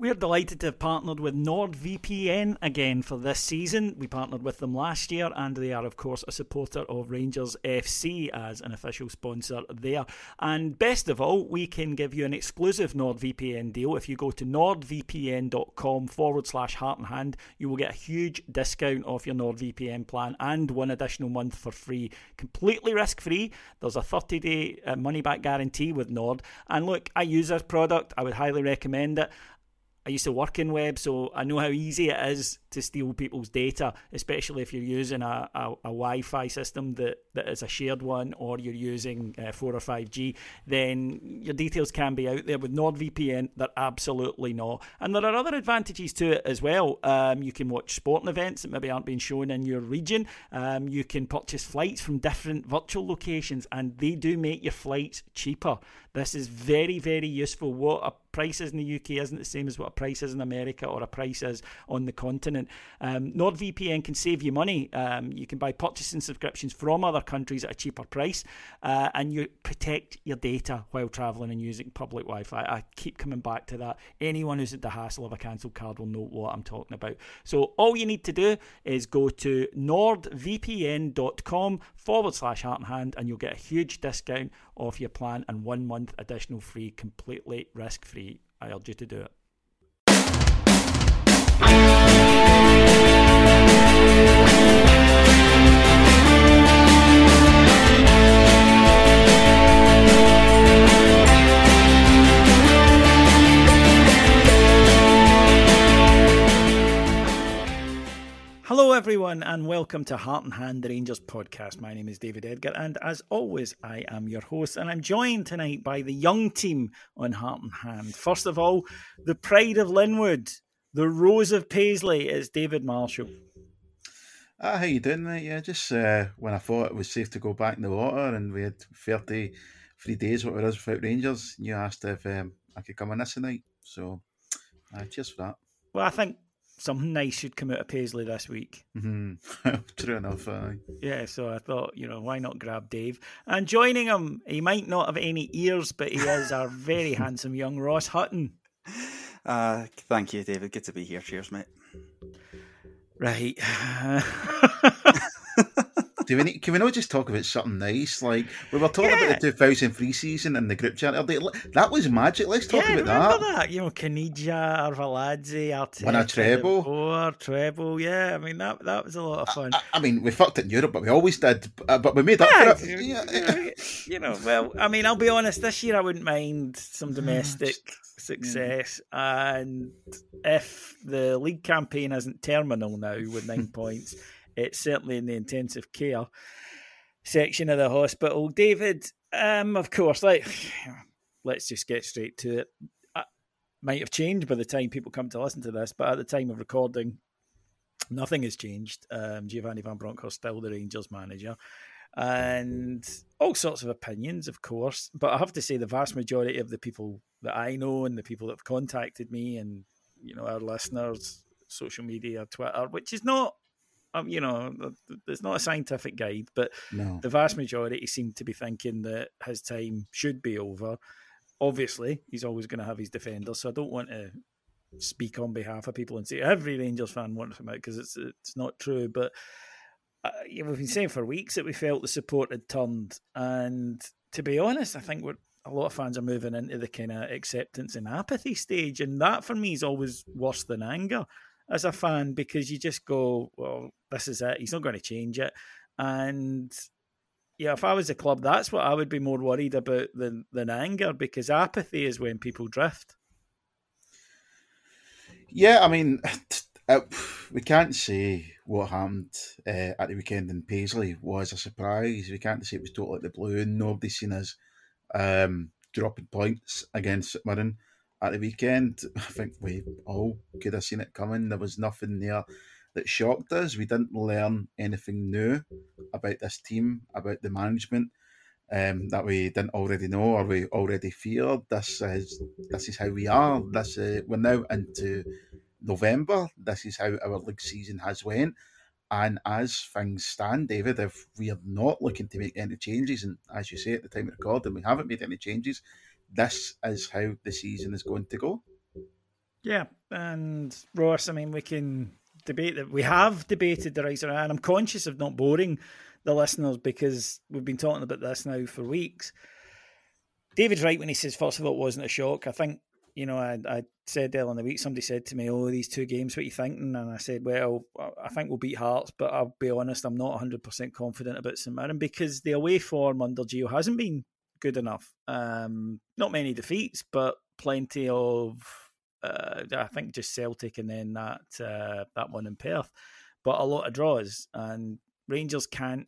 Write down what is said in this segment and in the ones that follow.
We're delighted to have partnered with NordVPN again for this season. We partnered with them last year, and they are, of course, a supporter of Rangers FC as an official sponsor there. And best of all, we can give you an exclusive NordVPN deal. If you go to nordvpn.com forward slash heart and hand, you will get a huge discount off your NordVPN plan and one additional month for free, completely risk free. There's a 30 day uh, money back guarantee with Nord. And look, I use this product, I would highly recommend it. I used to work in web, so I know how easy it is to steal people's data, especially if you're using a, a, a Wi Fi system that, that is a shared one or you're using uh, 4 or 5G. Then your details can be out there. With NordVPN, they're absolutely not. And there are other advantages to it as well. Um, you can watch sporting events that maybe aren't being shown in your region. Um, you can purchase flights from different virtual locations, and they do make your flights cheaper. This is very, very useful. What a price is in the UK isn't the same as what a price is in America or a price is on the continent. Um, NordVPN can save you money. Um, you can buy purchasing subscriptions from other countries at a cheaper price, uh, and you protect your data while travelling and using public Wi-Fi. I keep coming back to that. Anyone who's at the hassle of a cancelled card will know what I'm talking about. So all you need to do is go to nordvpn.com forward slash heart and hand, and you'll get a huge discount off your plan and one month additional free, completely risk free. I urge you to do it. Hello, everyone, and welcome to Heart and Hand, the Rangers podcast. My name is David Edgar, and as always, I am your host, and I'm joined tonight by the young team on Heart and Hand. First of all, the pride of Linwood, the Rose of Paisley, is David Marshall. Ah, how you doing, mate? Yeah, just uh, when I thought it was safe to go back in the water, and we had thirty three days what it is without Rangers, you asked if um, I could come on this tonight. So, uh, cheers for that. Well, I think something nice should come out of Paisley this week. Mm-hmm. True enough. Uh... Yeah, so I thought, you know, why not grab Dave? And joining him, he might not have any ears, but he is our very handsome young Ross Hutton. Uh, thank you, David. Good to be here. Cheers, mate. Right. Do we need, can we not just talk about something nice? Like we were talking yeah. about the 2003 season and the group chat. That was magic. Let's talk yeah, about that. that. You know, Caniggia, Arveladze, Arteta, won a treble, or treble. Yeah, I mean that that was a lot of fun. I, I mean, we fucked it in Europe, but we always did. Uh, but we made up yeah, for it. Yeah. you know, well, I mean, I'll be honest. This year, I wouldn't mind some domestic success. And if the league campaign isn't terminal now with nine points, it's certainly in the intensive care section of the hospital. David, um, of course, like let's just get straight to it. it. Might have changed by the time people come to listen to this, but at the time of recording, nothing has changed. Um, Giovanni Van Bronckhorst still the Rangers manager. and all sorts of opinions, of course. But I have to say, the vast majority of the people that I know and the people that have contacted me, and you know, our listeners, social media, Twitter, which is not, um, you know, it's not a scientific guide, but no. the vast majority seem to be thinking that his time should be over. Obviously, he's always going to have his defenders, so I don't want to speak on behalf of people and say every Rangers fan wants him out because it's it's not true. But uh, we've been saying for weeks that we felt the support had turned, and to be honest, I think a lot of fans are moving into the kind of acceptance and apathy stage, and that for me is always worse than anger as a fan because you just go, well, this is it. He's not going to change it, and yeah, if I was a club, that's what I would be more worried about than than anger because apathy is when people drift. Yeah, I mean, uh, we can't say what happened uh, at the weekend in Paisley was a surprise. We can't say it was totally the blue, and nobody's seen us um, dropping points against St at the weekend. I think we all could have seen it coming. There was nothing there that shocked us. We didn't learn anything new about this team, about the management. Um, that we didn't already know or we already feared. This is this is how we are. This uh, we're now into November. This is how our league season has went. And as things stand, David, if we are not looking to make any changes, and as you say at the time of recording, we haven't made any changes, this is how the season is going to go. Yeah, and Ross, I mean, we can debate that. We have debated the rise and I'm conscious of not boring the listeners because we've been talking about this now for weeks. David's right when he says, first of all, it wasn't a shock. I think you know, I, I said earlier in the week, somebody said to me, "Oh, these two games, what are you thinking?" And I said, "Well, I think we'll beat Hearts, but I'll be honest, I'm not 100 percent confident about St Mirren because the away form under Gio hasn't been good enough. Um, not many defeats, but plenty of, uh, I think, just Celtic and then that uh, that one in Perth, but a lot of draws and Rangers can't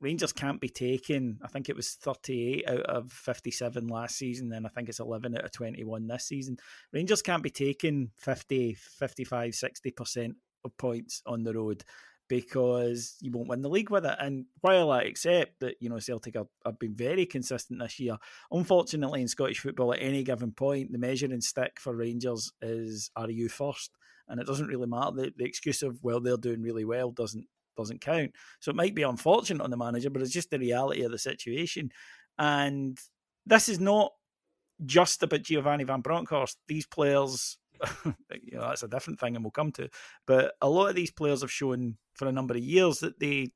Rangers can't be taken. I think it was 38 out of 57 last season, and I think it's 11 out of 21 this season. Rangers can't be taking 50, 55, 60% of points on the road because you won't win the league with it. And while I accept that, you know, Celtic have, been very consistent this year, unfortunately in Scottish football at any given point, the measuring stick for Rangers is are you first? And it doesn't really matter. The, the excuse of, well, they're doing really well doesn't doesn't count. So it might be unfortunate on the manager, but it's just the reality of the situation. And this is not just about Giovanni Van Bronckhorst. These players, you know, that's a different thing, and we'll come to. But a lot of these players have shown for a number of years that they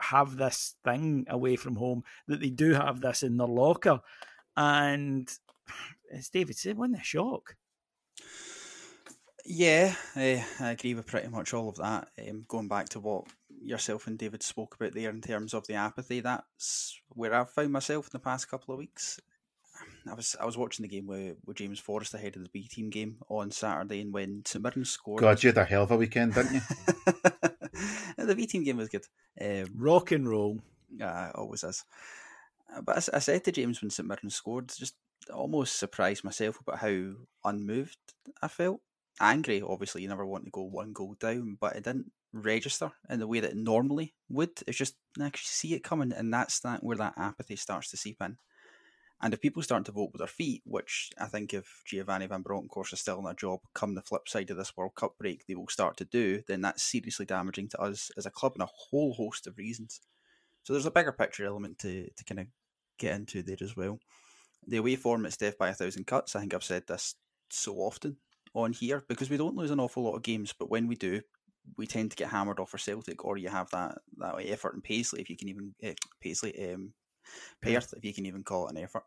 have this thing away from home, that they do have this in their locker. And as David said, when a shock. Yeah, I, I agree with pretty much all of that. Um, going back to what yourself and David spoke about there in terms of the apathy, that's where I've found myself in the past couple of weeks. I was I was watching the game with, with James Forrest ahead of the B team game on Saturday, and when St Mirren scored, God, you had a hell of a weekend, didn't you? the B team game was good. Um, Rock and roll, uh, always is. But I, I said to James when St Mirren scored, just almost surprised myself about how unmoved I felt angry. Obviously, you never want to go one goal down, but it didn't register in the way that it normally would. It's just I actually see it coming, and that's that where that apathy starts to seep in. And if people start to vote with their feet, which I think if Giovanni Van Bronckhorst is still in a job come the flip side of this World Cup break, they will start to do, then that's seriously damaging to us as a club in a whole host of reasons. So there's a bigger picture element to, to kind of get into there as well. The away form is death by a thousand cuts. I think I've said this so often on here because we don't lose an awful lot of games, but when we do, we tend to get hammered off for Celtic, or you have that that effort in Paisley, if you can even uh, Paisley, um, Perth, if you can even call it an effort.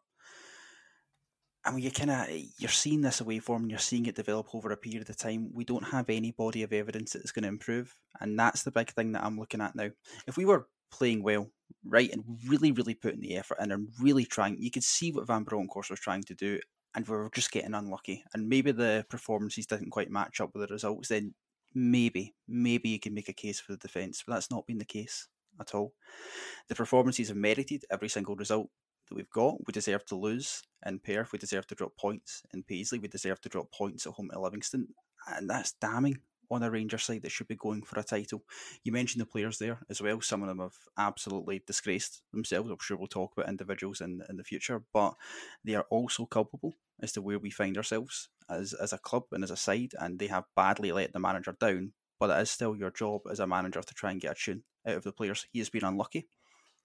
And you kind of you're seeing this away form, and you're seeing it develop over a period of time. We don't have any body of evidence that it's going to improve, and that's the big thing that I'm looking at now. If we were playing well, right, and really, really putting the effort in and really trying, you could see what Van Bronckhorst was trying to do, and we were just getting unlucky. And maybe the performances didn't quite match up with the results. Then maybe, maybe you can make a case for the defence, but that's not been the case at all. The performances have merited every single result that we've got. We deserve to lose in Perth. We deserve to drop points in Paisley. We deserve to drop points at home at Livingston. And that's damning on a Ranger side that should be going for a title. You mentioned the players there as well. Some of them have absolutely disgraced themselves. I'm sure we'll talk about individuals in in the future, but they are also culpable as to where we find ourselves as as a club and as a side, and they have badly let the manager down. But it is still your job as a manager to try and get a tune out of the players. He has been unlucky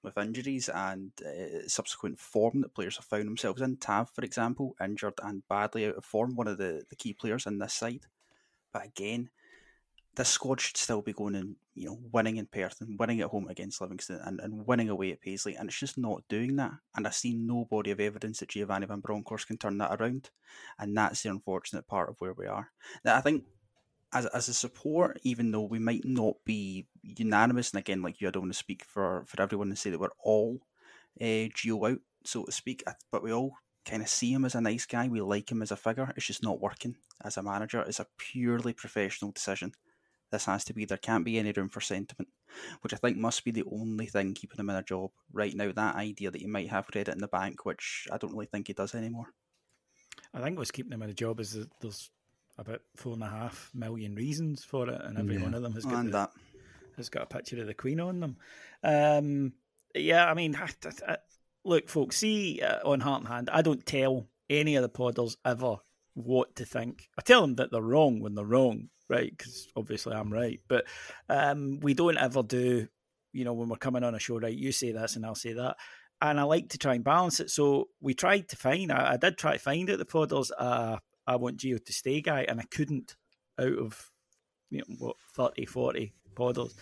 with injuries and uh, subsequent form that players have found themselves in. Tav, for example, injured and badly out of form, one of the, the key players in this side. But again, this squad should still be going and you know winning in Perth and winning at home against Livingston and, and winning away at Paisley, and it's just not doing that. And I see no body of evidence that Giovanni Van Bronckhorst can turn that around, and that's the unfortunate part of where we are. Now, I think as as a support, even though we might not be unanimous, and again, like you, I don't want to speak for for everyone and say that we're all uh, Gio out, so to speak, but we all kind of see him as a nice guy. We like him as a figure. It's just not working as a manager. It's a purely professional decision this has to be. There can't be any room for sentiment, which I think must be the only thing keeping him in a job right now. That idea that he might have credit in the bank, which I don't really think he does anymore. I think what's keeping him in a job is that there's about four and a half million reasons for it, and every yeah. one of them has got the, that. has got a picture of the Queen on them. Um, yeah, I mean, I, I, look, folks, see uh, on Heart and Hand, I don't tell any of the podders ever what to think. I tell them that they're wrong when they're wrong, right? Because obviously I'm right. But um, we don't ever do, you know, when we're coming on a show, right? You say this and I'll say that. And I like to try and balance it. So we tried to find, I, I did try to find at the podders, uh, I want Gio to stay guy, and I couldn't out of, you know, what, 30, 40 podders.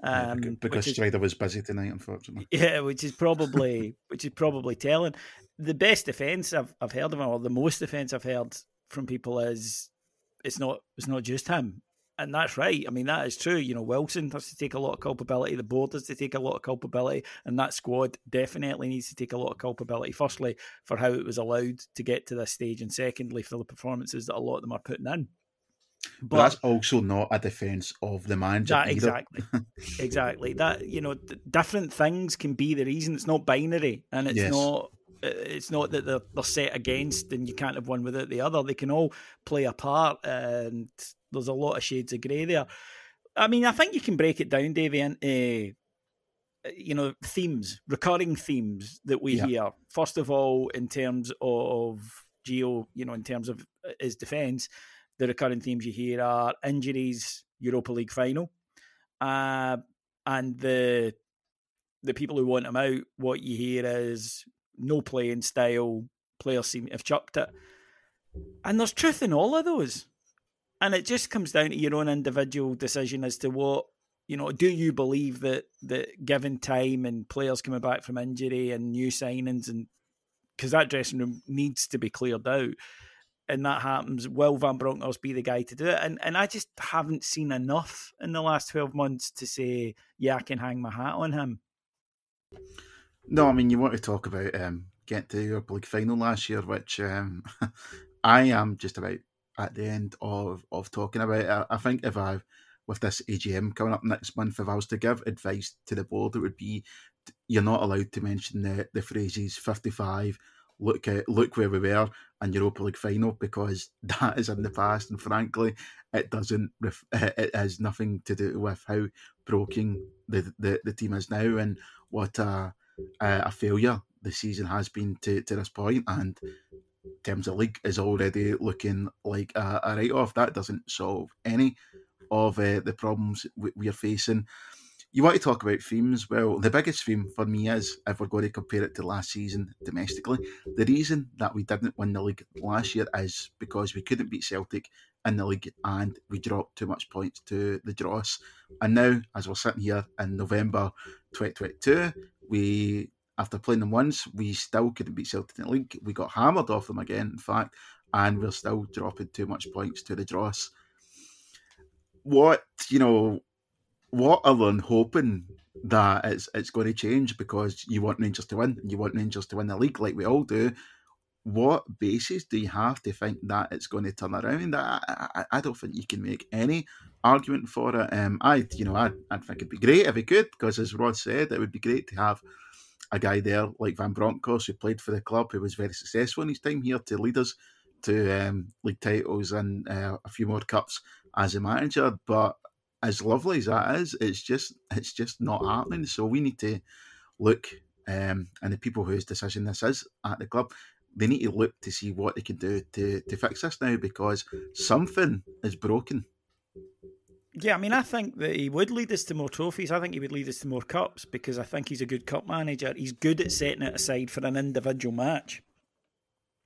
Um, yeah, because Strider was busy tonight, unfortunately. Yeah, which is probably which is probably telling. The best defence I've I've heard of, or the most defence I've heard from people is it's not it's not just him. And that's right. I mean, that is true. You know, Wilson has to take a lot of culpability. The board has to take a lot of culpability. And that squad definitely needs to take a lot of culpability. Firstly, for how it was allowed to get to this stage. And secondly, for the performances that a lot of them are putting in. But, but that's also not a defence of the manager. That, exactly, exactly. That you know, different things can be the reason. It's not binary, and it's yes. not Uh, it's not that they're, they're set against and you can't have one without the other. They can all play a part, and there's a lot of shades of grey there. I mean, I think you can break it down, Davey, into uh, you know themes, recurring themes that we yeah. hear. First of all, in terms of Gio, you know, in terms of uh, his defence, the recurring themes you hear are injuries, Europa League final, uh, and the the people who want him out. What you hear is no playing style. Players seem to have chucked it. And there's truth in all of those. And it just comes down to your own individual decision as to what, you know, do you believe that that given time and players coming back from injury and new signings and because that dressing room needs to be cleared out and that happens, will Van Bronckhorst be the guy to do it? And and I just haven't seen enough in the last twelve months to say, yeah, I can hang my hat on him. No, I mean you want to talk about um, getting to your League final last year, which um, I am just about at the end of of talking about. I, I think if I with this AGM coming up next month, if I was to give advice to the board, it would be you're not allowed to mention the the phrases fifty five. Look at look where we were and Europa League final because that is in the past, and frankly, it doesn't. It has nothing to do with how broken the the, the team is now and what a a failure the season has been to, to this point, and terms of league is already looking like a, a write off. That doesn't solve any of uh, the problems we, we, are facing. You want to talk about themes? Well, the biggest theme for me is if we're going to compare it to last season domestically, the reason that we didn't win the league last year is because we couldn't beat Celtic in the league and we dropped too much points to the Dross. And now, as we're sitting here in November 2022, we after playing them once, we still couldn't beat Celtic in the league. We got hammered off them again, in fact, and we're still dropping too much points to the Dross. What you know, what other than hoping that it's it's going to change because you want Rangers to win, and you want Rangers to win the league like we all do. What basis do you have to think that it's going to turn around? I, I, I don't think you can make any argument for it. Um, I, you know, I, I think it'd be great if it could because, as Rod said, it would be great to have a guy there like Van Bronckhorst who played for the club, who was very successful in his time here, to lead us to um, league titles and uh, a few more cups as a manager. But as lovely as that is, it's just it's just not happening. So we need to look, um, and the people whose decision this is at the club, they need to look to see what they can do to to fix this now because something is broken. Yeah, I mean, I think that he would lead us to more trophies. I think he would lead us to more cups because I think he's a good cup manager. He's good at setting it aside for an individual match.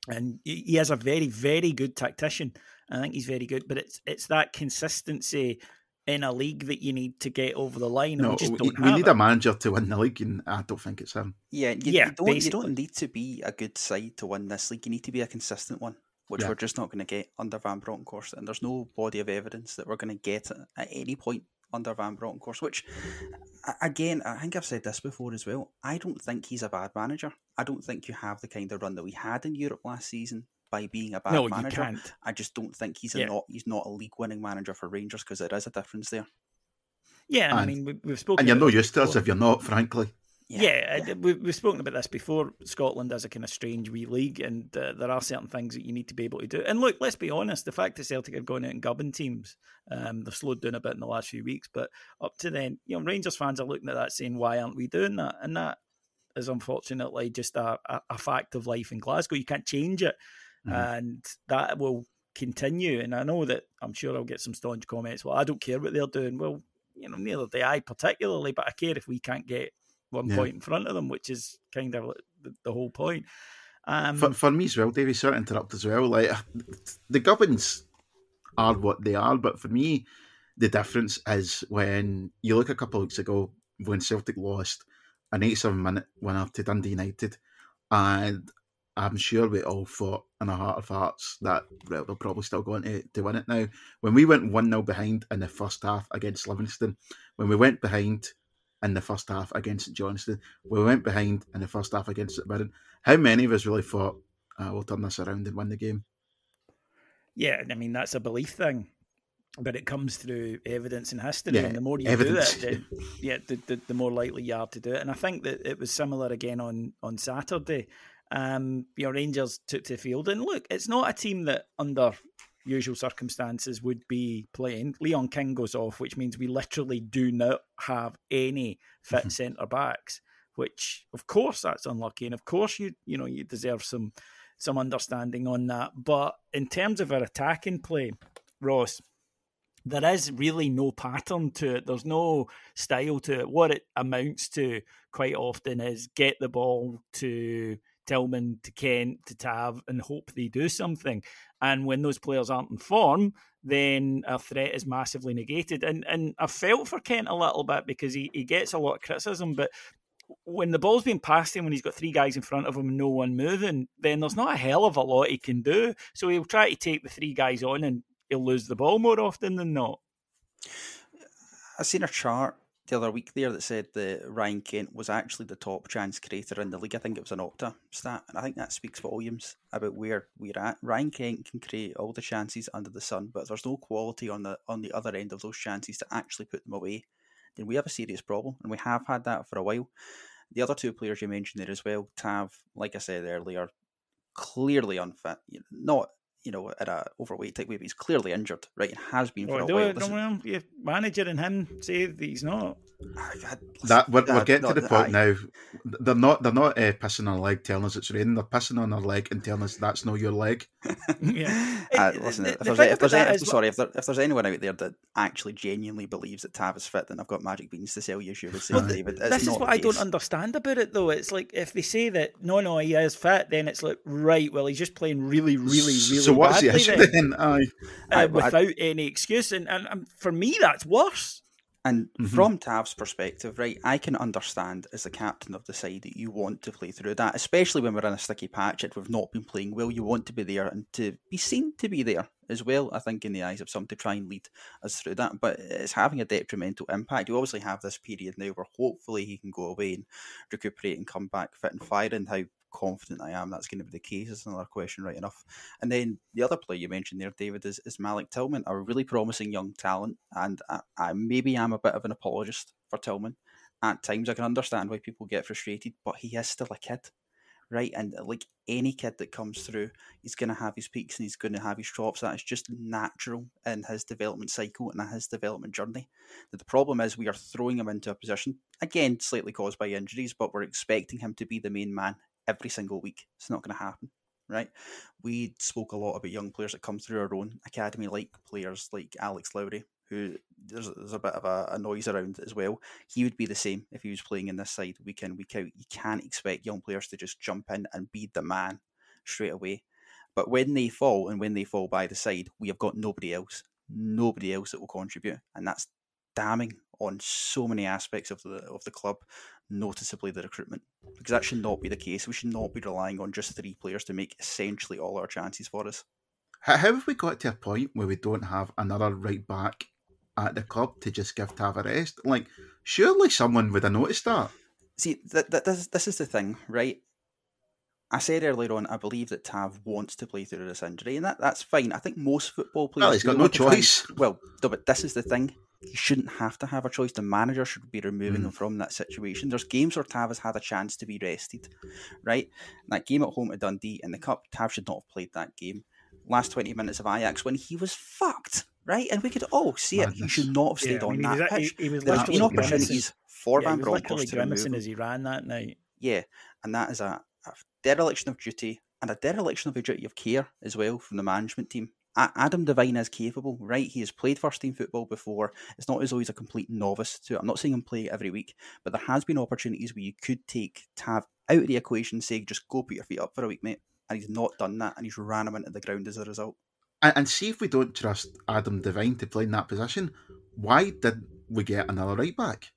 And he has a very, very good tactician. I think he's very good, but it's it's that consistency in a league that you need to get over the line. No, we, we, we need it. a manager to win the league, and I don't think it's him. Yeah, you, yeah, you don't, you don't need to be a good side to win this league. You need to be a consistent one which yeah. we're just not going to get under Van Bronckhorst. And there's no body of evidence that we're going to get at any point under Van Bronckhorst, which, again, I think I've said this before as well. I don't think he's a bad manager. I don't think you have the kind of run that we had in Europe last season by being a bad no, manager. You can't. I just don't think he's a yeah. not he's not a league winning manager for Rangers because there is a difference there. Yeah, and, I mean we, have spoken. And you're no used to us if you're not, frankly. Yeah, yeah, yeah. We, we've spoken about this before. Scotland is a kind of strange wee league, and uh, there are certain things that you need to be able to do. And look, let's be honest: the fact that Celtic have gone out and gubbing teams, um, they've slowed down a bit in the last few weeks. But up to then, you know, Rangers fans are looking at that saying, "Why aren't we doing that?" And that is unfortunately just a, a, a fact of life in Glasgow. You can't change it, mm-hmm. and that will continue. And I know that I'm sure I'll get some staunch comments. Well, I don't care what they're doing. Well, you know, neither do I particularly, but I care if we can't get one yeah. point in front of them, which is kind of the, the whole point. Um, for, for me as well, Davey, sorry to interrupt as well. Like the Gubbins are what they are, but for me, the difference is when you look a couple of weeks ago when Celtic lost an 87 minute winner to Dundee United, and I'm sure we all thought in our heart of hearts that well, they're probably still going to, to win it now. When we went 1 0 behind in the first half against Livingston, when we went behind in the first half against Johnstone. We went behind in the first half against St Mirren. How many of us really thought, uh, we'll turn this around and win the game? Yeah, I mean, that's a belief thing. But it comes through evidence and history, yeah, and the more you evidence. do it, the, yeah, the, the, the, more likely you are to do it. And I think that it was similar again on on Saturday. Um, you know, Rangers took to the field, and look, it's not a team that under usual circumstances would be playing. Leon King goes off, which means we literally do not have any fit mm-hmm. centre backs. Which, of course, that's unlucky, and of course, you you know you deserve some some understanding on that. But in terms of our attacking play, Ross, there is really no pattern to it. There's no style to it. What it amounts to quite often is get the ball to Tillman, to Kent, to Tav, and hope they do something. And when those players aren't in form, then a threat is massively negated. And and I felt for Kent a little bit because he, he gets a lot of criticism, but when the ball's being passed him, when he's got three guys in front of him and no one moving, then there's not a hell of a lot he can do. So he'll try to take the three guys on and he'll lose the ball more often than not. I've seen a chart the other week there that said that Ryan Kent was actually the top chance creator in the league. I think it was an Opta stat, and I think that speaks volumes about where we're at. Ryan Kent can create all the chances under the sun, but there's no quality on the on the other end of those chances to actually put them away. Then we have a serious problem, and we have had that for a while. The other two players you mentioned there as well, Tav, like I said earlier, clearly unfit. Not you know, at a overweight type weight, but he's clearly injured, right? And has been oh, for oh, a while. Don't your manager and him say that he's not. That we're, we're getting to the point now. They're not. They're not uh, pissing on a leg, telling us it's raining. They're pissing on our leg and telling us that's not your leg. yeah. Uh, listen, if, there's, if there's, any, sorry, if, there, if there's anyone out there that actually genuinely believes that Tav is fit, then I've got magic beans to sell you. Sure, say, well, David. It's this is what I don't understand about it, though. It's like if they say that no, no, he is fit, then it's like right. Well, he's just playing really, really, really. So what's the issue then? then? Aye. Uh, without I, any excuse, and, and, and for me, that's worse. And mm-hmm. from Tav's perspective, right, I can understand as the captain of the side that you want to play through that, especially when we're in a sticky patch and we've not been playing well. You want to be there and to be seen to be there as well, I think, in the eyes of some to try and lead us through that. But it's having a detrimental impact. You obviously have this period now where hopefully he can go away and recuperate and come back fit and firing. How confident I am that's going to be the case is another question, right enough. And then the other player you mentioned there, David, is, is Malik Tillman, a really promising young talent. And I, I maybe I'm a bit of an apologist for Tillman. At times, I can understand why people get frustrated, but he is still a kid. right? And uh, like any kid that comes through, he's going to have his peaks and he's going to have his drops. That is just natural in his development cycle and in his development journey. the problem is we are throwing him into a position, again, slightly caused by injuries, but we're expecting him to be the main man every single week. It's not going to happen right? We spoke a lot about young players that come through our own academy, like players like Alex Lowry, who there's, there's a bit of a, a, noise around as well. He would be the same if he was playing in this side week in, week out. You can't expect young players to just jump in and be the man straight away. But when they fall and when they fall by the side, we have got nobody else, nobody else that will contribute. And that's damning on so many aspects of the of the club, noticeably the recruitment. Because that should not be the case. We should not be relying on just three players to make essentially all our chances for us. How have we got to a point where we don't have another right back at the club to just give Tav a rest? Like, surely someone would have noticed that. See, th- th- this, this is the thing, right? I said earlier on, I believe that Tav wants to play through this injury, and that, that's fine. I think most football players. Well, he's got no choice. Well, no, but this is the thing. He shouldn't have to have a choice. The manager should be removing mm. him from that situation. There's games where Tav has had a chance to be rested, right? that game at home at Dundee in the Cup, Tav should not have played that game. Last 20 minutes of Ajax when he was fucked, right? And we could all see Madness. it. He should not have stayed yeah, on I mean, that pitch. He, he was There's been opportunities for yeah, Van Bronckhorst to remove him. as he ran that night. Yeah, and that is a, a dereliction of duty and a dereliction of a duty of care as well from the management team. Adam Devine is capable, right? He has played first team football before. It's not as though he's a complete novice to it. I'm not saying him play every week, but there has been opportunities where you could take Tav out of the equation, say just go put your feet up for a week, mate. And he's not done that, and he's ran him into the ground as a result. And, and see if we don't trust Adam Devine to play in that position, why did we get another right back?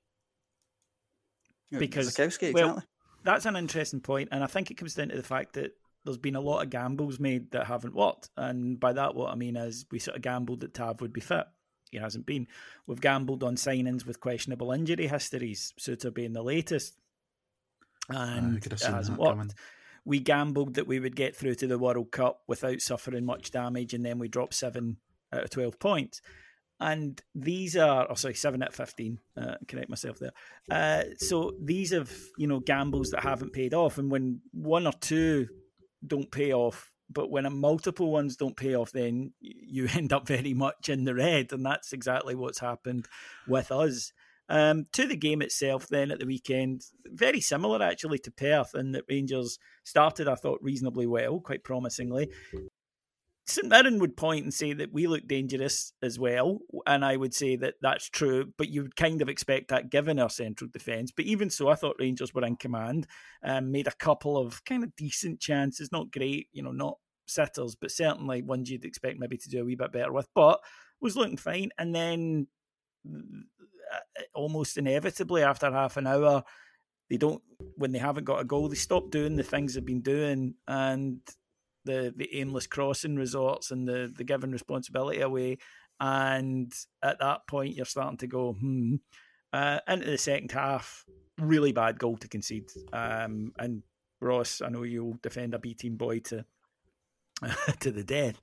Because well, that's an interesting point, and I think it comes down to the fact that there's been a lot of gambles made that haven't worked. And by that, what I mean is we sort of gambled that Tav would be fit. He hasn't been. We've gambled on signings with questionable injury histories, Souttar being the latest. And uh, it hasn't worked. Coming. We gambled that we would get through to the World Cup without suffering much damage, and then we dropped seven out of 12 points. And these are, oh, sorry, seven out of 15, uh, correct myself there. Uh, so these have, you know, gambles that haven't paid off. And when one or two don't pay off. But when a multiple ones don't pay off, then you end up very much in the red, and that's exactly what's happened with us. Um, to the game itself, then at the weekend, very similar actually to Perth, in that Rangers started, I thought, reasonably well, quite promisingly. St Mirren would point and say that we look dangerous as well, and I would say that that's true. But you would kind of expect that given our central defence. But even so, I thought Rangers were in command, um, made a couple of kind of decent chances, not great, you know, not sitters, but certainly ones you'd expect maybe to do a wee bit better with. But was looking fine, and then uh, almost inevitably after half an hour, they don't when they haven't got a goal, they stop doing the things they've been doing, and the the aimless crossing resorts and the the giving responsibility away. And at that point, you're starting to go, hmm. Uh, into the second half, really bad goal to concede. Um, and Ross, I know you'll defend a B team boy to to the death,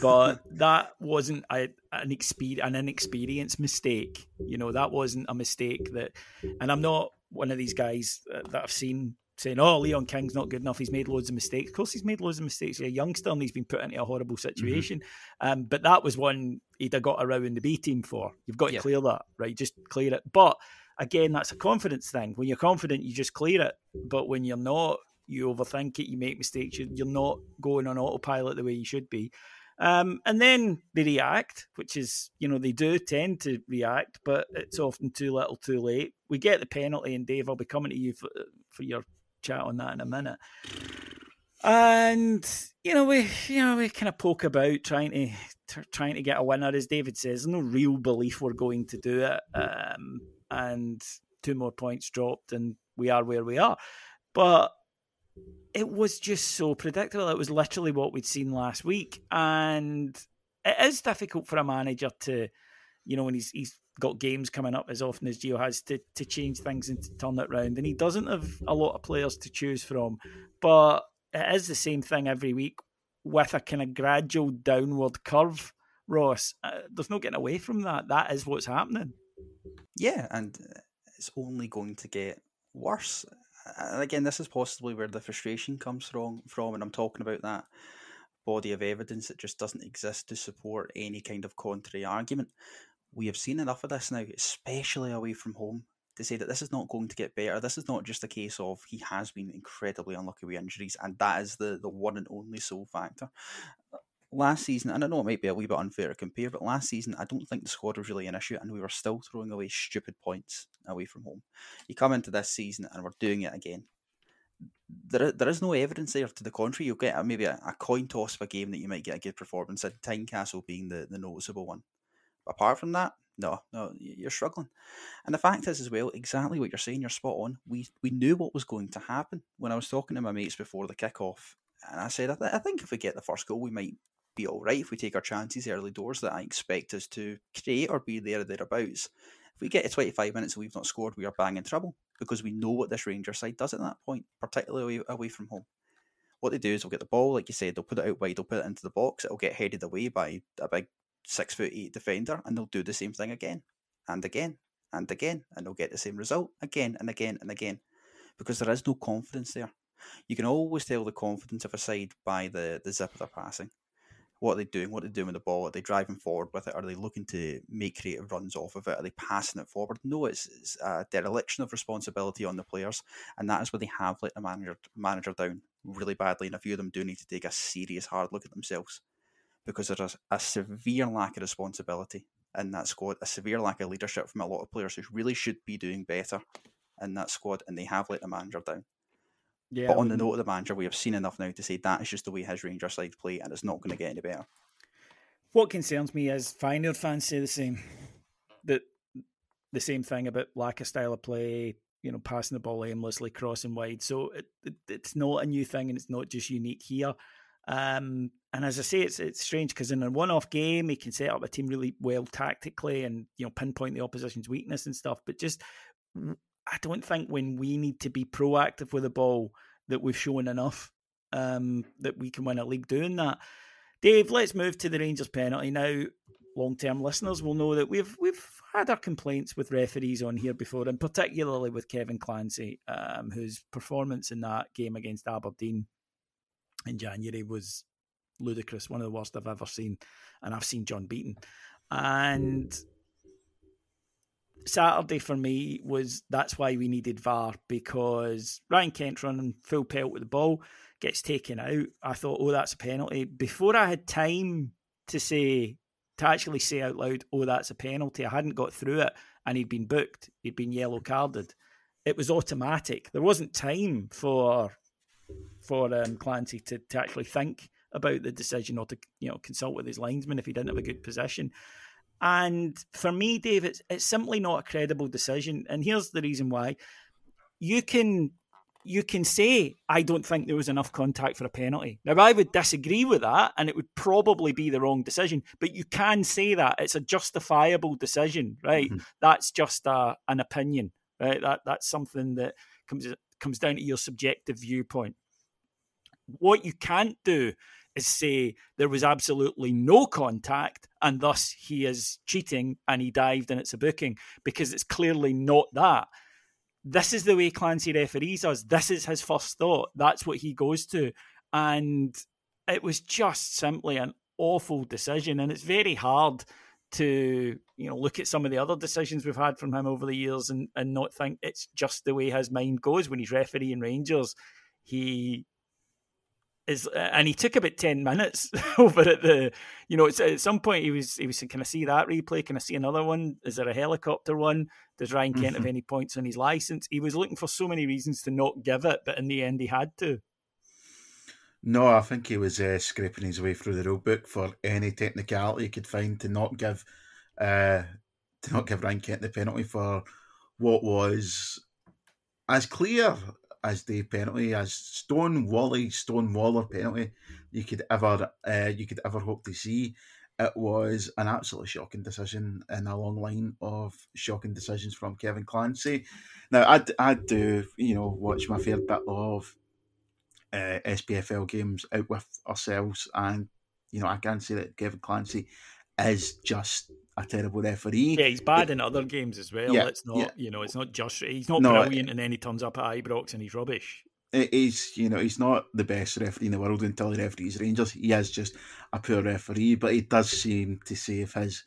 but that wasn't a, an exper- an inexperienced mistake. You know, that wasn't a mistake that, and I'm not one of these guys that I've seen saying, "Oh, Leon King's not good enough. He's made loads of mistakes." Of course, he's made loads of mistakes. He's a youngster and he's been put into a horrible situation. Mm-hmm. Um, but that was one he'd have got around the B team for. You've got to yeah. clear that, right? Just clear it. But again, that's a confidence thing. When you're confident, you just clear it. But when you're not, you overthink it. You make mistakes. You're not going on autopilot the way you should be. Um, and then they react, which is, you know, they do tend to react, but it's often too little, too late. We get the penalty, and Dave, I'll be coming to you for, for your chat on that in a minute. And you know, we you know we kind of poke about trying to t- trying to get a winner, as David says. No real belief we're going to do it, um, and two more points dropped, and we are where we are. But it was just so predictable. It was literally what we'd seen last week, and it is difficult for a manager to, you know, when he's he's got games coming up as often as Gio has to to change things and to turn it round. And he doesn't have a lot of players to choose from, but it is the same thing every week with a kind of gradual downward curve. Ross, uh, there's no getting away from that. That is what's happening. Yeah, and it's only going to get worse. and again, this is possibly where the frustration comes from. From, and I'm talking about that body of evidence that just doesn't exist to support any kind of contrary argument. We have seen enough of this now, especially away from home, to say that this is not going to get better. This is not just a case of he has been incredibly unlucky with injuries, and that is the, the one and only sole factor. Uh, last season, and I know it might be a wee bit unfair to compare, but last season I don't think the squad was really an issue, and we were still throwing away stupid points away from home. You come into this season, and we're doing it again there, there is no evidence there to the contrary. You'll get a, maybe a, a, coin toss of a game that you might get a good performance in, Tynecastle being the, the noticeable one. Apart from that, no, no, you're struggling. And the fact is, as well, exactly what you're saying, you're spot on. We we knew what was going to happen when I was talking to my mates before the kickoff, and I said, I, th- I think if we get the first goal, we might be all right if we take our chances early doors that I expect us to create or be there thereabouts. If we get to 25 minutes and we've not scored, we are bang in trouble because we know what this Ranger side does at that point, particularly away from home. What they do is they'll get the ball, like you said, they'll put it out wide, they'll put it into the box, it'll get headed away by a big six foot eight defender, and they'll do the same thing again and again and again, and they'll get the same result again and again and again because there is no confidence there. You can always tell the confidence of a side by the, the zip of their passing what are they doing? What are they doing with the ball? Are they driving forward with it? Are they looking to make creative runs off of it? Are they passing it forward? No, it's, it's a dereliction of responsibility on the players, and that is where they have let the manager manager down really badly. And a few of them do need to take a serious hard look at themselves because there is a severe lack of responsibility in that squad, a severe lack of leadership from a lot of players who really should be doing better in that squad, and they have let the manager down. Yeah, but on the note of the manager, we have seen enough now to say that is just the way his Ranger side play, and it's not going to get any better. What concerns me is Feyenoord fans say the same. That the same thing about lack of style of play, you know, passing the ball aimlessly, crossing wide. So it, it, it's not a new thing, and it's not just unique here. Um, and as I say, it's it's strange because in a one-off game, he can set up a team really well tactically, and you know, pinpoint the opposition's weakness and stuff. But just I don't think when we need to be proactive with the ball that we've shown enough um, that we can win a league doing that. Dave, let's move to the Rangers penalty now. Long-term listeners will know that we've we've had our complaints with referees on here before, and particularly with Kevin Clancy, um, whose performance in that game against Aberdeen in January was ludicrous, one of the worst I've ever seen, and I've seen John Beaton. And Saturday for me was that's why we needed VAR because Ryan Kent running full pelt with the ball gets taken out. I thought, oh, that's a penalty. Before I had time to say, to actually say out loud, oh, that's a penalty, I hadn't got through it and he'd been booked, he'd been yellow carded. It was automatic. There wasn't time for for um, Clancy to, to actually think about the decision or to you know consult with his linesman if he didn't have a good position. And for me, Dave, it's, it's simply not a credible decision. And here's the reason why. You can you can say, I don't think there was enough contact for a penalty. Now, I would disagree with that, and it would probably be the wrong decision, but you can say that. It's a justifiable decision, right? Mm-hmm. That's just a, an opinion, right? That That's something that comes, comes down to your subjective viewpoint. What you can't do is say there was absolutely no contact and thus he is cheating and he dived and it's a booking because it's clearly not that. This is the way Clancy referees us. This is his first thought. That's what he goes to. And it was just simply an awful decision. And it's very hard to, you know, look at some of the other decisions we've had from him over the years and, and not think it's just the way his mind goes when he's refereeing Rangers. He is and he took about 10 minutes over at the you know at some point he was he was saying can i see that replay? Can i see another one? Is there a helicopter one? Does ryan kent mm-hmm. have any points on his license? He was looking for so many reasons to not give it but in the end he had to no i think he was uh, scraping his way through the rule book for any technicality he could find to not give uh to not give ryan kent the penalty for what was as clear as the penalty, as Stone Wally, Stone Waller penalty you could ever uh, you could ever hope to see. It was an absolutely shocking decision in a long line of shocking decisions from Kevin Clancy. Now, I, I do, you know, watch my fair bit of uh, SPFL games out with ourselves, and, you know, I can say that Kevin Clancy is just a terrible referee. Yeah, he's bad in other games as well. Yeah, it's not, yeah. you know, it's not just he's not No, brilliant, and then he turns up at Ibrox and he's rubbish. he's you know he's not the best referee in the world until he referees Rangers. He is just a poor referee, but he does seem to save his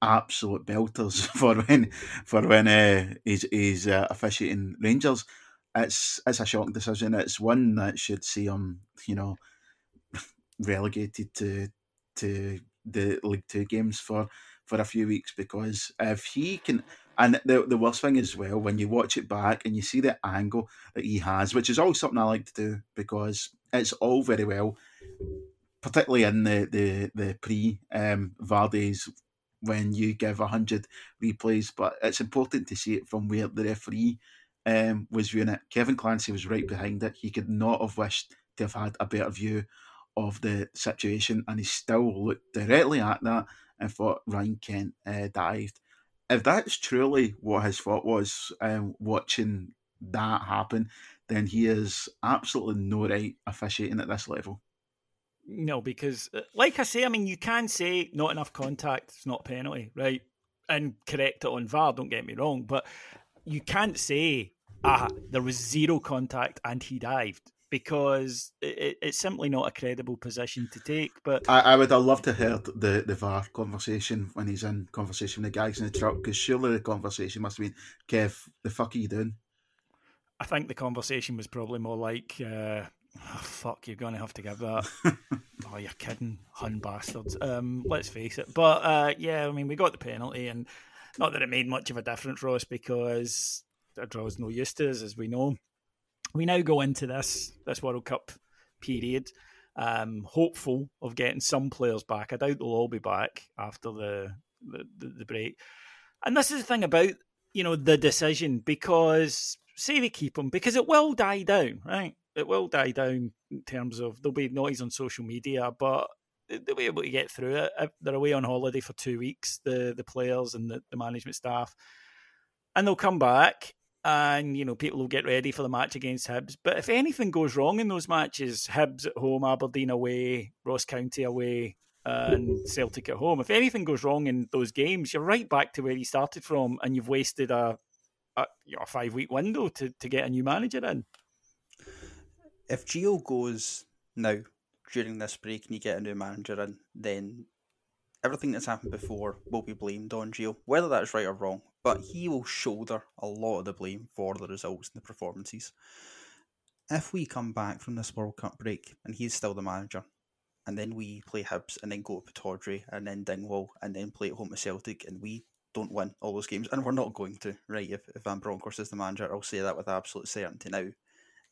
absolute belters for when for when uh, he's he's uh, officiating Rangers. It's it's a shocking decision. It's one that should see him you know relegated to to the League Two games for for a few weeks because if he can. And the the worst thing as well, when you watch it back and you see the angle that he has, which is always something I like to do because it's all very well, particularly in the the the pre um, VAR days when you give hundred replays, but it's important to see it from where the referee um, was viewing it. Kevin Clancy was right behind it. He could not have wished to have had a better view of the situation, and he still looked directly at that and thought Ryan Kent uh, dived. If that's truly what his thought was, um, watching that happen, then he is absolutely no right officiating at this level. No, because uh, like I say, I mean, you can say not enough contact, it's not a penalty, right? And correct it on VAR. Don't get me wrong, but you can't say ah there was zero contact and he dived because it, it's simply not a credible position to take. But I, I would have loved to heard the, the VAR conversation when he's in conversation with the guys in the truck because surely the conversation must have been, Kev, the fuck are you doing? I think the conversation was probably more like, uh, oh, "Fuck, you're going to have to give that." oh, you're kidding, hun bastards. Um, let's face it. But uh, yeah, I mean, we got the penalty, and not that it made much of a difference us because a draw is no use to us, as we know. We now go into this this World Cup period, um, hopeful of getting some players back. I doubt they'll all be back after the the, the, the break. And this is the thing about you know the decision because say they keep them because it will die down, right? It will die down in terms of there'll be noise on social media, but they'll be able to get through it. They're away on holiday for two weeks, the the players and the, the management staff, and they'll come back. And you know, people will get ready for the match against Hibs. But if anything goes wrong in those matches, Hibs at home, Aberdeen away, Ross County away, and Celtic at home. If anything goes wrong in those games, you're right back to where you started from, and you've wasted a a, you know, a five week window to, to get a new manager in. If Gio goes now during this break and you get a new manager in, then everything that's happened before will be blamed on Gio, whether that's right or wrong. But he will shoulder a lot of the blame for the results and the performances. If we come back from this World Cup break and he's still the manager, and then we play Hibs and then go to Pittodrie and then Dingwall and then play at home to Celtic and we don't win all those games, and we're not going to, right? If, if Van Bronckhorst is the manager, I'll say that with absolute certainty now.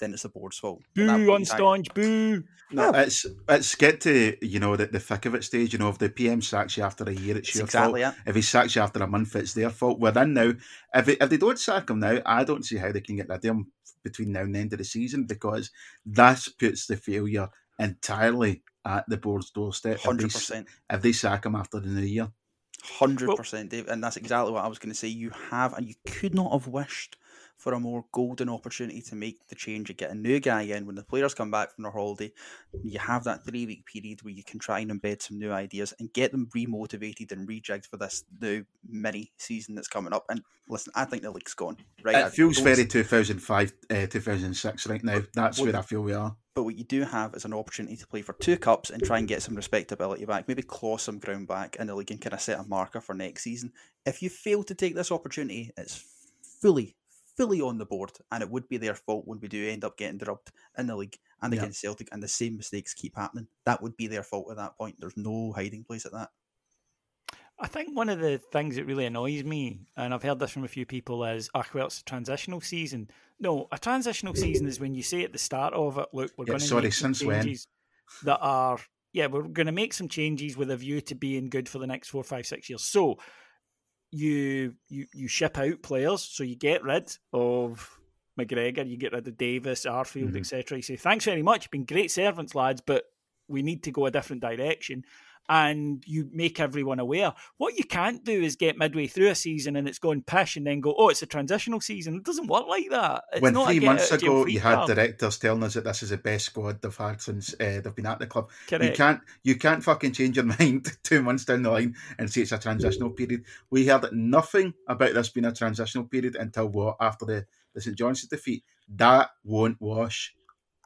Then it's the board's fault. Boo, point in unstaunch, boo. No, it's it's get to you know the, the thick of it stage. You know, if the PM sacks you after a year, it's It's your exactly fault. it. If he sacks you after a month, it's their fault. We're in now. If it, if they don't sack him now, I don't see how they can get rid of him between now and the end of the season because that puts the failure entirely at the board's doorstep. Hundred percent. If they sack him after the new year, Hundred percent, Dave, and that's exactly what I was going to say. You have, and you could not have wished for a more golden opportunity to make the change and get a new guy in when the players come back from their holiday. You have that three week period where you can try and embed some new ideas and get them remotivated and rejigged for this new mini season that's coming up. And listen, I think the league's gone. Right, I it feels very 2005, uh, 2006 right now. That's where I feel we are. But what you do have is an opportunity to play for two cups and try and get some respectability back, maybe claw some ground back in the league and kind of set a marker for next season. If you fail to take this opportunity, it's fully, fully on the board, and it would be their fault when we do end up getting drubbed in the league and Yeah. against Celtic, and the same mistakes keep happening. That would be their fault at that point. There's no hiding place at that. I think one of the things that really annoys me, and I've heard this from a few people, is ah, well, it's a transitional season. No, a transitional season is when you say at the start of it, look, we're Yeah, going to sorry, make some since when? changes that are, yeah, we're going to make some changes with a view to being good for the next four, five, six years. So you you you ship out players, so you get rid of McGregor, you get rid of Davis, Arfield, Mhm. etc. You say thanks very much, you've been great servants, lads, but we need to go a different direction. And you make everyone aware. What you can't do is get midway through a season and it's going pish and then go, oh, it's a transitional season. It doesn't work like that. It's when three months ago you had directors telling us that this is the best squad they've had since uh, they've been at the club, Correct. you can't you can't fucking change your mind two months down the line and say it's a transitional period. We heard nothing about this being a transitional period until what after the, the St John's defeat. That won't wash.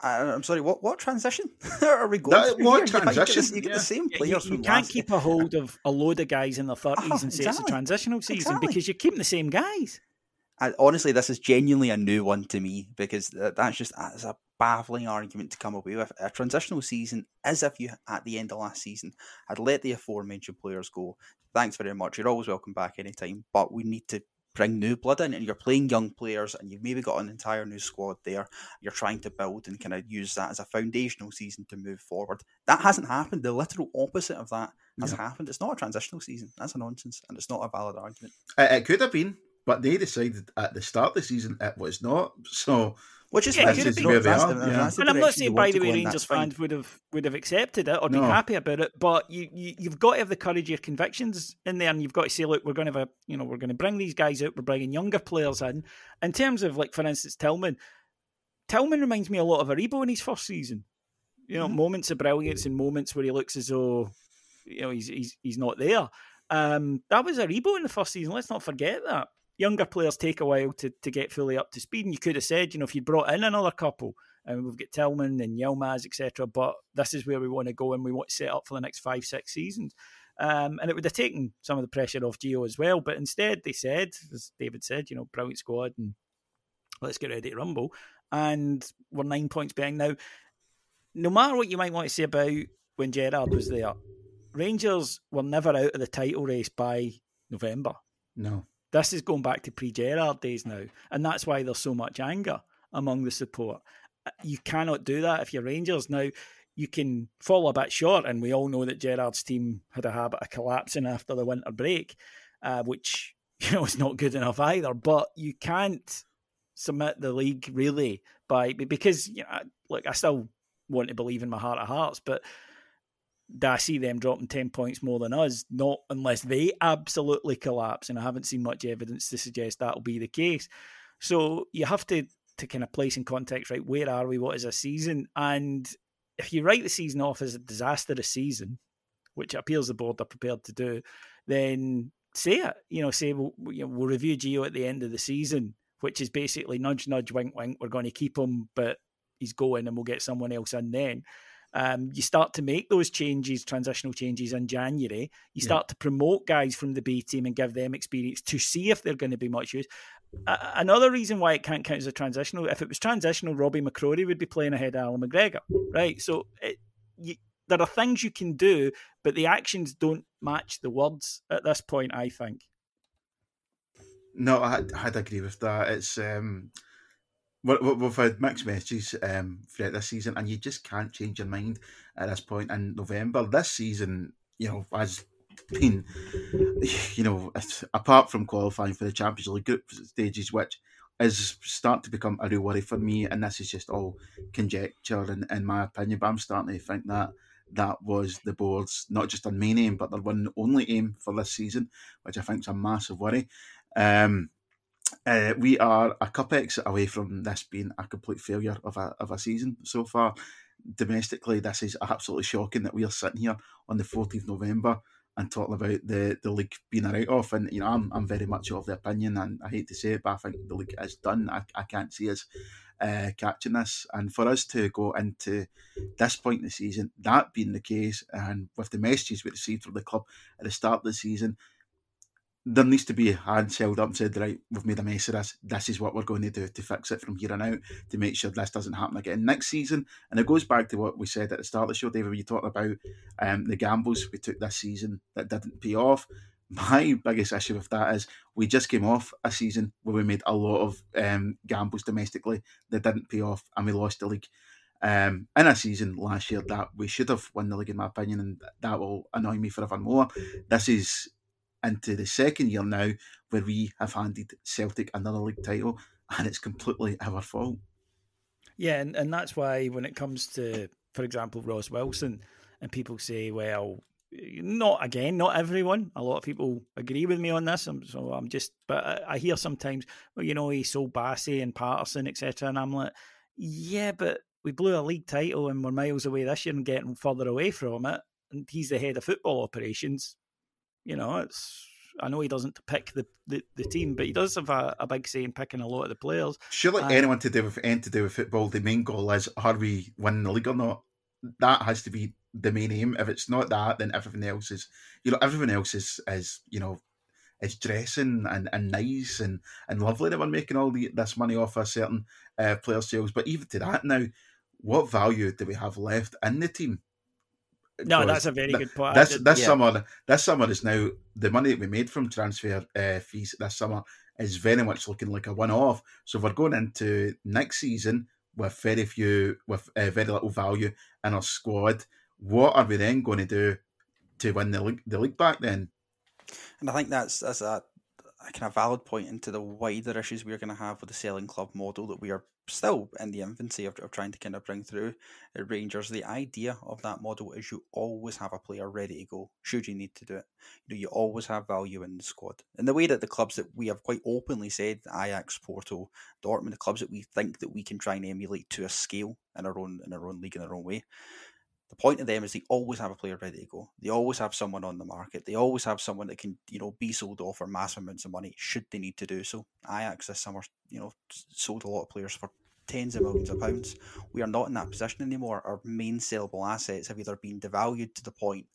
I'm sorry. What what transition are we going? That, what here? transition? You, get the same players. You, you can't keep a hold of a load of guys in their thirties oh, and say exactly. it's a transitional season exactly. because you're keeping the same guys. I, honestly, this is genuinely a new one to me because that's just that's a baffling argument to come away with. A transitional season is if you at the end of last season had let the aforementioned players go. Thanks very much. You're always welcome back anytime, but we need to bring new blood in and you're playing young players and you've maybe got an entire new squad there. You're trying to build and kind of use that as a foundational season to move forward. That hasn't happened. The literal opposite of that has yeah. happened. It's not a transitional season. That's a nonsense and it's not a valid argument. It, it could have been, but they decided at the start of the season it was not. So which is yeah, could have. Where they are. Yeah. And I'm not saying, by the way, Rangers fans would have would have accepted it or no. been happy about it, but you, you you've got to have the courage of your convictions in there, and you've got to say, look, we're going to have a, you know, we're going to bring these guys out. We're bringing younger players in. In terms of like, for instance, Tillman. Tillman reminds me a lot of Aribo in his first season. You know, mm-hmm. moments of brilliance and moments where he looks as though you know he's he's he's not there. Um, that was a Aribo in the first season. Let's not forget that younger players take a while to, to get fully up to speed. And you could have said, you know, if you brought in another couple, and we've got Tillman and Yilmaz, etc. But this is where we want to go, and we want to set up for the next five, six seasons. Um, and it would have taken some of the pressure off Gio as well. But instead, they said, as David said, you know, brilliant squad, and let's get ready to rumble. And we're nine points behind now. No matter what you might want to say about when Gerrard was there, Rangers were never out of the title race by November. No. This is going back to pre Gerrard days now, and that's why there's so much anger among the support. Uh, you cannot do that if you're Rangers now. You can fall a bit short, and we all know that Gerrard's team had a habit of collapsing after the winter break, uh, which you know is not good enough either. But you can't submit the league really by because you know, look, I still want to believe in my heart of hearts, but I see them dropping 10 points more than us? Not unless they absolutely collapse. And I haven't seen much evidence to suggest that'll be the case. So you have to, to kind of place in context, right? Where are we? What is a season? And if you write the season off as a disastrous season, which it appears the board are prepared to do, then say it. You know, say we'll, we'll review Gio at the end of the season, which is basically nudge, nudge, wink, wink. We're going to keep him, but he's going and we'll get someone else in then. Um, you start to make those changes, transitional changes in January. You start yeah. to promote guys from the B team and give them experience to see if they're going to be much use. Uh, another reason why it can't count as a transitional, if it was transitional, Robbie McCrorie would be playing ahead of Allan McGregor, right? So it, you, there are things you can do, but the actions don't match the words at this point. I think. No, I, I'd agree with that. It's um, We've had mixed messages um, throughout this season, and you just can't change your mind at this point in November. This season, you know, has been, you know, apart from qualifying for the Champions League group stages, which is starting to become a real worry for me, and this is just all conjecture, in, in my opinion. But I'm starting to think that that was the board's not just a main aim, but their one only aim for this season, which I think is a massive worry. Um, uh, we are a cup exit away from this being a complete failure of a of a season so far. Domestically, this is absolutely shocking that we are sitting here on the 14th November and talking about the, the league being a write off. And you know, I'm I'm very much of the opinion, and I hate to say it, but I think the league is done. I, I can't see us uh, catching this, and for us to go into this point in the season, that being the case, and with the messages we received from the club at the start of the season, there needs to be a hands held up and said, right, we've made a mess of this. This is what we're going to do to fix it from here on out to make sure this doesn't happen again next season. And it goes back to what we said at the start of the show, David, when you talked about um, the gambles we took this season that didn't pay off. My biggest issue with that is we just came off a season where we made a lot of um, gambles domestically that didn't pay off and we lost the league. Um, in a season last year that we should have won the league, in my opinion, and that will annoy me forevermore. This is into the second year now where we have handed Celtic another league title and it's completely our fault. Yeah, and, and that's why when it comes to, for example, Ross Wilson, and people say, well, not again, not everyone. A lot of people agree with me on this. so I'm just, but I, I hear sometimes, well, you know, he's so Bassey and Patterson, etc. And I'm like, yeah, but we blew a league title and we're miles away this year and getting further away from it. And he's the head of football operations. You know, it's I know he doesn't pick the, the, the team, but he does have a, a, big say in picking a lot of the players. Surely um, anyone to do with anything to do with football, the main goal is are we winning the league or not? That has to be the main aim. If it's not that, then everything else is you know, everything else is is, you know, is dressing and, and nice and, and lovely that we're making all the, this money off a certain uh, player sales. But even to that now, what value do we have left in the team? No, that's a very good point. This this yeah. summer, this summer is now the money that we made from transfer uh, fees this summer is very much looking like a one-off. So we're going into next season with very few, with uh, very little value in our squad. What are we then going to do to win the league, the league back then? And I think that's that's a, a kind of valid point into the wider issues we're going to have with the selling club model that we are still in the infancy of, of trying to kind of bring through at Rangers. The idea of that model is you always have a player ready to go should you need to do it. You know, you always have value in the squad. In the way that the clubs that we have quite openly said, Ajax, Porto, Dortmund, the clubs that we think that we can try and emulate to a scale in our own in our own league in our own way. The point of them is they always have a player ready to go. They always have someone on the market. They always have someone that can, you know, be sold off for massive amounts of money should they need to do so. Ajax this summer, you know, sold a lot of players for tens of millions of pounds. We are not in that position anymore. Our main sellable assets have either been devalued to the point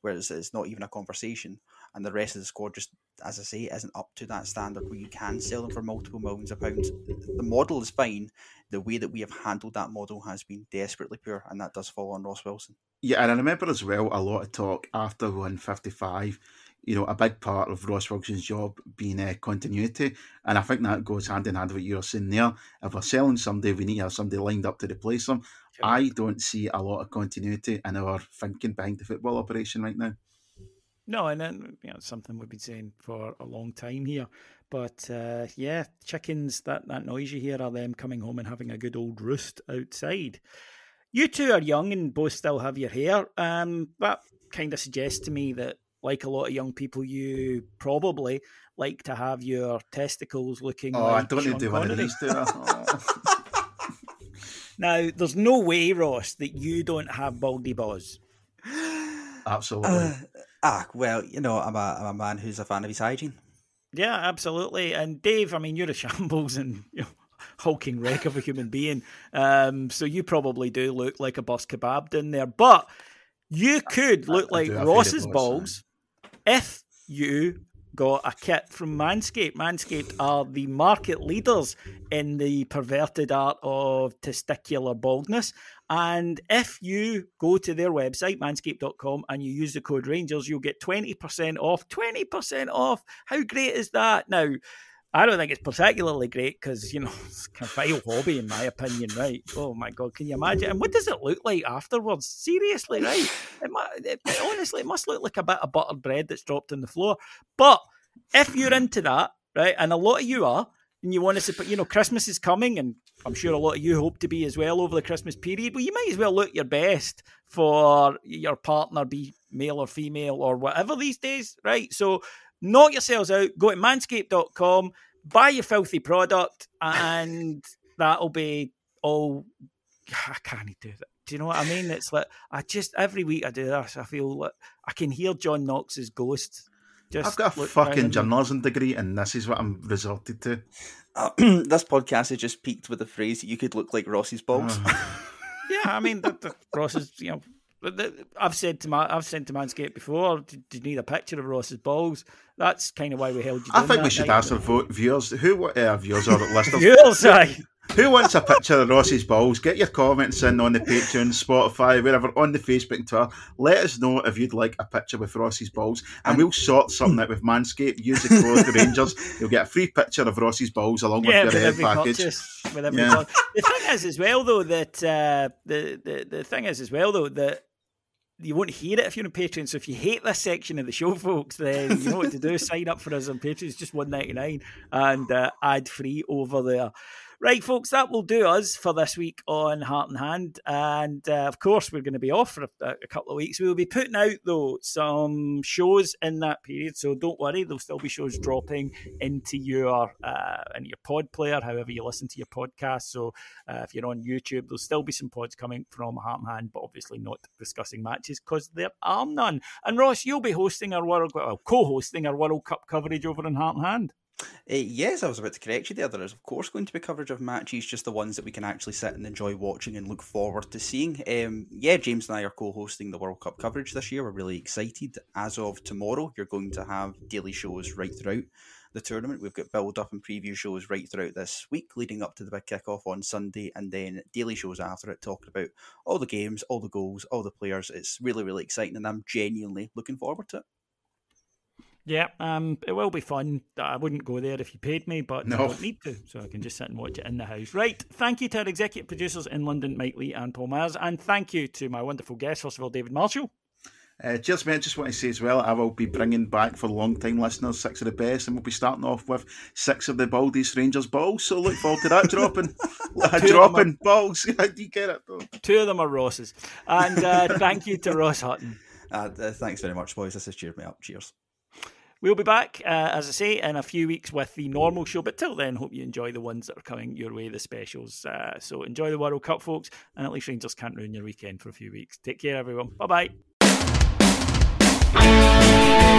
where it's, it's not even a conversation, and the rest of the squad just, as I say, isn't up to that standard where you can sell them for multiple millions of pounds. The model is fine. The way that we have handled that model has been desperately poor, and that does fall on Ross Wilson. Yeah, and I remember as well a lot of talk after 155 you know, a big part of Ross Wilson's job being uh, continuity. And I think that goes hand in hand with what you're saying there. If we're selling somebody, we need to have somebody lined up to replace them. I don't see a lot of continuity in our thinking behind the football operation right now. No, and then you know, something we've been saying for a long time here. But uh, yeah, chickens, that, that noise you hear are them coming home and having a good old roost outside. You two are young and both still have your hair. Um, that kind of suggests to me that, like a lot of young people, you probably like to have your testicles looking. Oh, like I don't need to do one of these, do Now, there's no way, Ross, that you don't have baldy balls. Absolutely. Uh, ah, well, you know, I'm a, I'm a man who's a fan of his hygiene. Yeah, absolutely. And Dave, I mean, you're a shambles and you know, hulking wreck of a human being. Um, so you probably do look like a bus kebab in there. But you could look I, I like Ross's balls if you got a kit from Manscaped. Manscaped are the market leaders in the perverted art of testicular baldness. And if you go to their website, manscaped.com, and you use the code Rangers, you'll get 20% off. 20% off! How great is that? Now, I don't think it's particularly great because, you know, it's of vile hobby in my opinion, right? Oh my God, can you imagine? And what does it look like afterwards? Seriously, right? It, it, it, honestly, it must look like a bit of buttered bread that's dropped on the floor. But if you're into that, right, and a lot of you are, and you want to support, you know, Christmas is coming, and I'm sure a lot of you hope to be as well over the Christmas period. Well, you might as well look your best for your partner, be male or female or whatever these days, right? So knock yourselves out, go to manscaped.com, buy your filthy product, and that'll be all. I can't do that. Do you know what I mean? It's like I just every week I do this. I feel like I can hear John Knox's ghost. Just I've got a fucking journalism degree, and this is what I'm resorted to. Uh, this podcast has just peaked with the phrase "you could look like Ross's balls." yeah, I mean, the, the Ross's, you know, I've said to my, I've sent to Manscaped before. Do, you need a picture of Ross's balls? That's kind of why we held you. I think we should night. ask our viewers who uh, viewers or listeners. viewers, aye. Who wants a picture of Ross's balls? Get your comments in on the Patreon, Spotify, wherever, on the Facebook and Twitter. Let us know if you'd like a picture with Ross's balls, and we'll sort something out with Manscaped. Use the code the Rangers. You'll get a free picture of Ross's balls along yeah, with your head package. Purchase, with yeah. The thing is, as well, though, that uh, the, the the thing is, as well, though, that you won't hear it if you're on Patreon. So if you hate this section of the show, folks, then you know what to do. Sign up for us on Patreon. It's just one ninety nine and uh, ad free over there. Right, folks, that will do us for this week on Heart and Hand. And uh, of course, we're going to be off for a, a, couple of weeks. We will be putting out, though, some shows in that period. So don't worry, there'll still be shows dropping into your uh, your pod player, however you listen to your podcast. So uh, if you're on YouTube, there'll still be some pods coming from Heart and Hand, but obviously not discussing matches because there are none. And Ross, you'll be hosting our World, well, co-hosting our World Cup coverage over in Heart and Hand. Uh, yes, I was about to correct you there. There is, of course, going to be coverage of matches, just the ones that we can actually sit and enjoy watching and look forward to seeing. Um, yeah, James and I are co hosting the World Cup coverage this year. We're really excited. As of tomorrow, you're going to have daily shows right throughout the tournament. We've got build up and preview shows right throughout this week, leading up to the big kickoff on Sunday, and then daily shows after it, talking about all the games, all the goals, all the players. It's really, really exciting, and I'm genuinely looking forward to it. Yeah, um, it will be fun. I wouldn't go there if you paid me, but no. I don't need to, so I can just sit and watch it in the house. Right. Thank you to our executive producers in London, Mike Lee and Paul Myers, and thank you to my wonderful guest, first of all, David Marshall. Uh, just mate, just want to say as well, I will be bringing back for long time listeners six of the best, and we'll be starting off with six of the Baldies Rangers balls. So look forward to that dropping, dropping are, balls. Do you get it? Though? Two of them are Ross's, and uh, thank you to Ross Hutton. Uh, uh, thanks very much, boys. This has cheered me up. Cheers. We'll be back, uh, as I say, in a few weeks with the normal show. But till then, hope you enjoy the ones that are coming your way, the specials. Uh, so enjoy the World Cup, folks, and at least Rangers can't ruin your weekend for a few weeks. Take care, everyone. Bye bye.